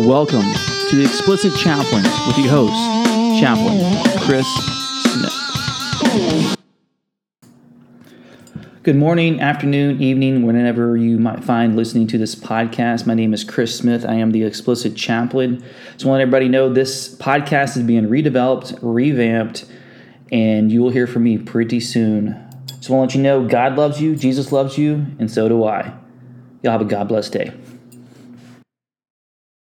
Welcome to the Explicit Chaplain with your host, Chaplain Chris Smith. Good morning, afternoon, evening, whenever you might find listening to this podcast. My name is Chris Smith. I am the Explicit Chaplain. Just want to let everybody know this podcast is being redeveloped, revamped, and you will hear from me pretty soon. Just want to let you know God loves you, Jesus loves you, and so do I. Y'all have a God bless day.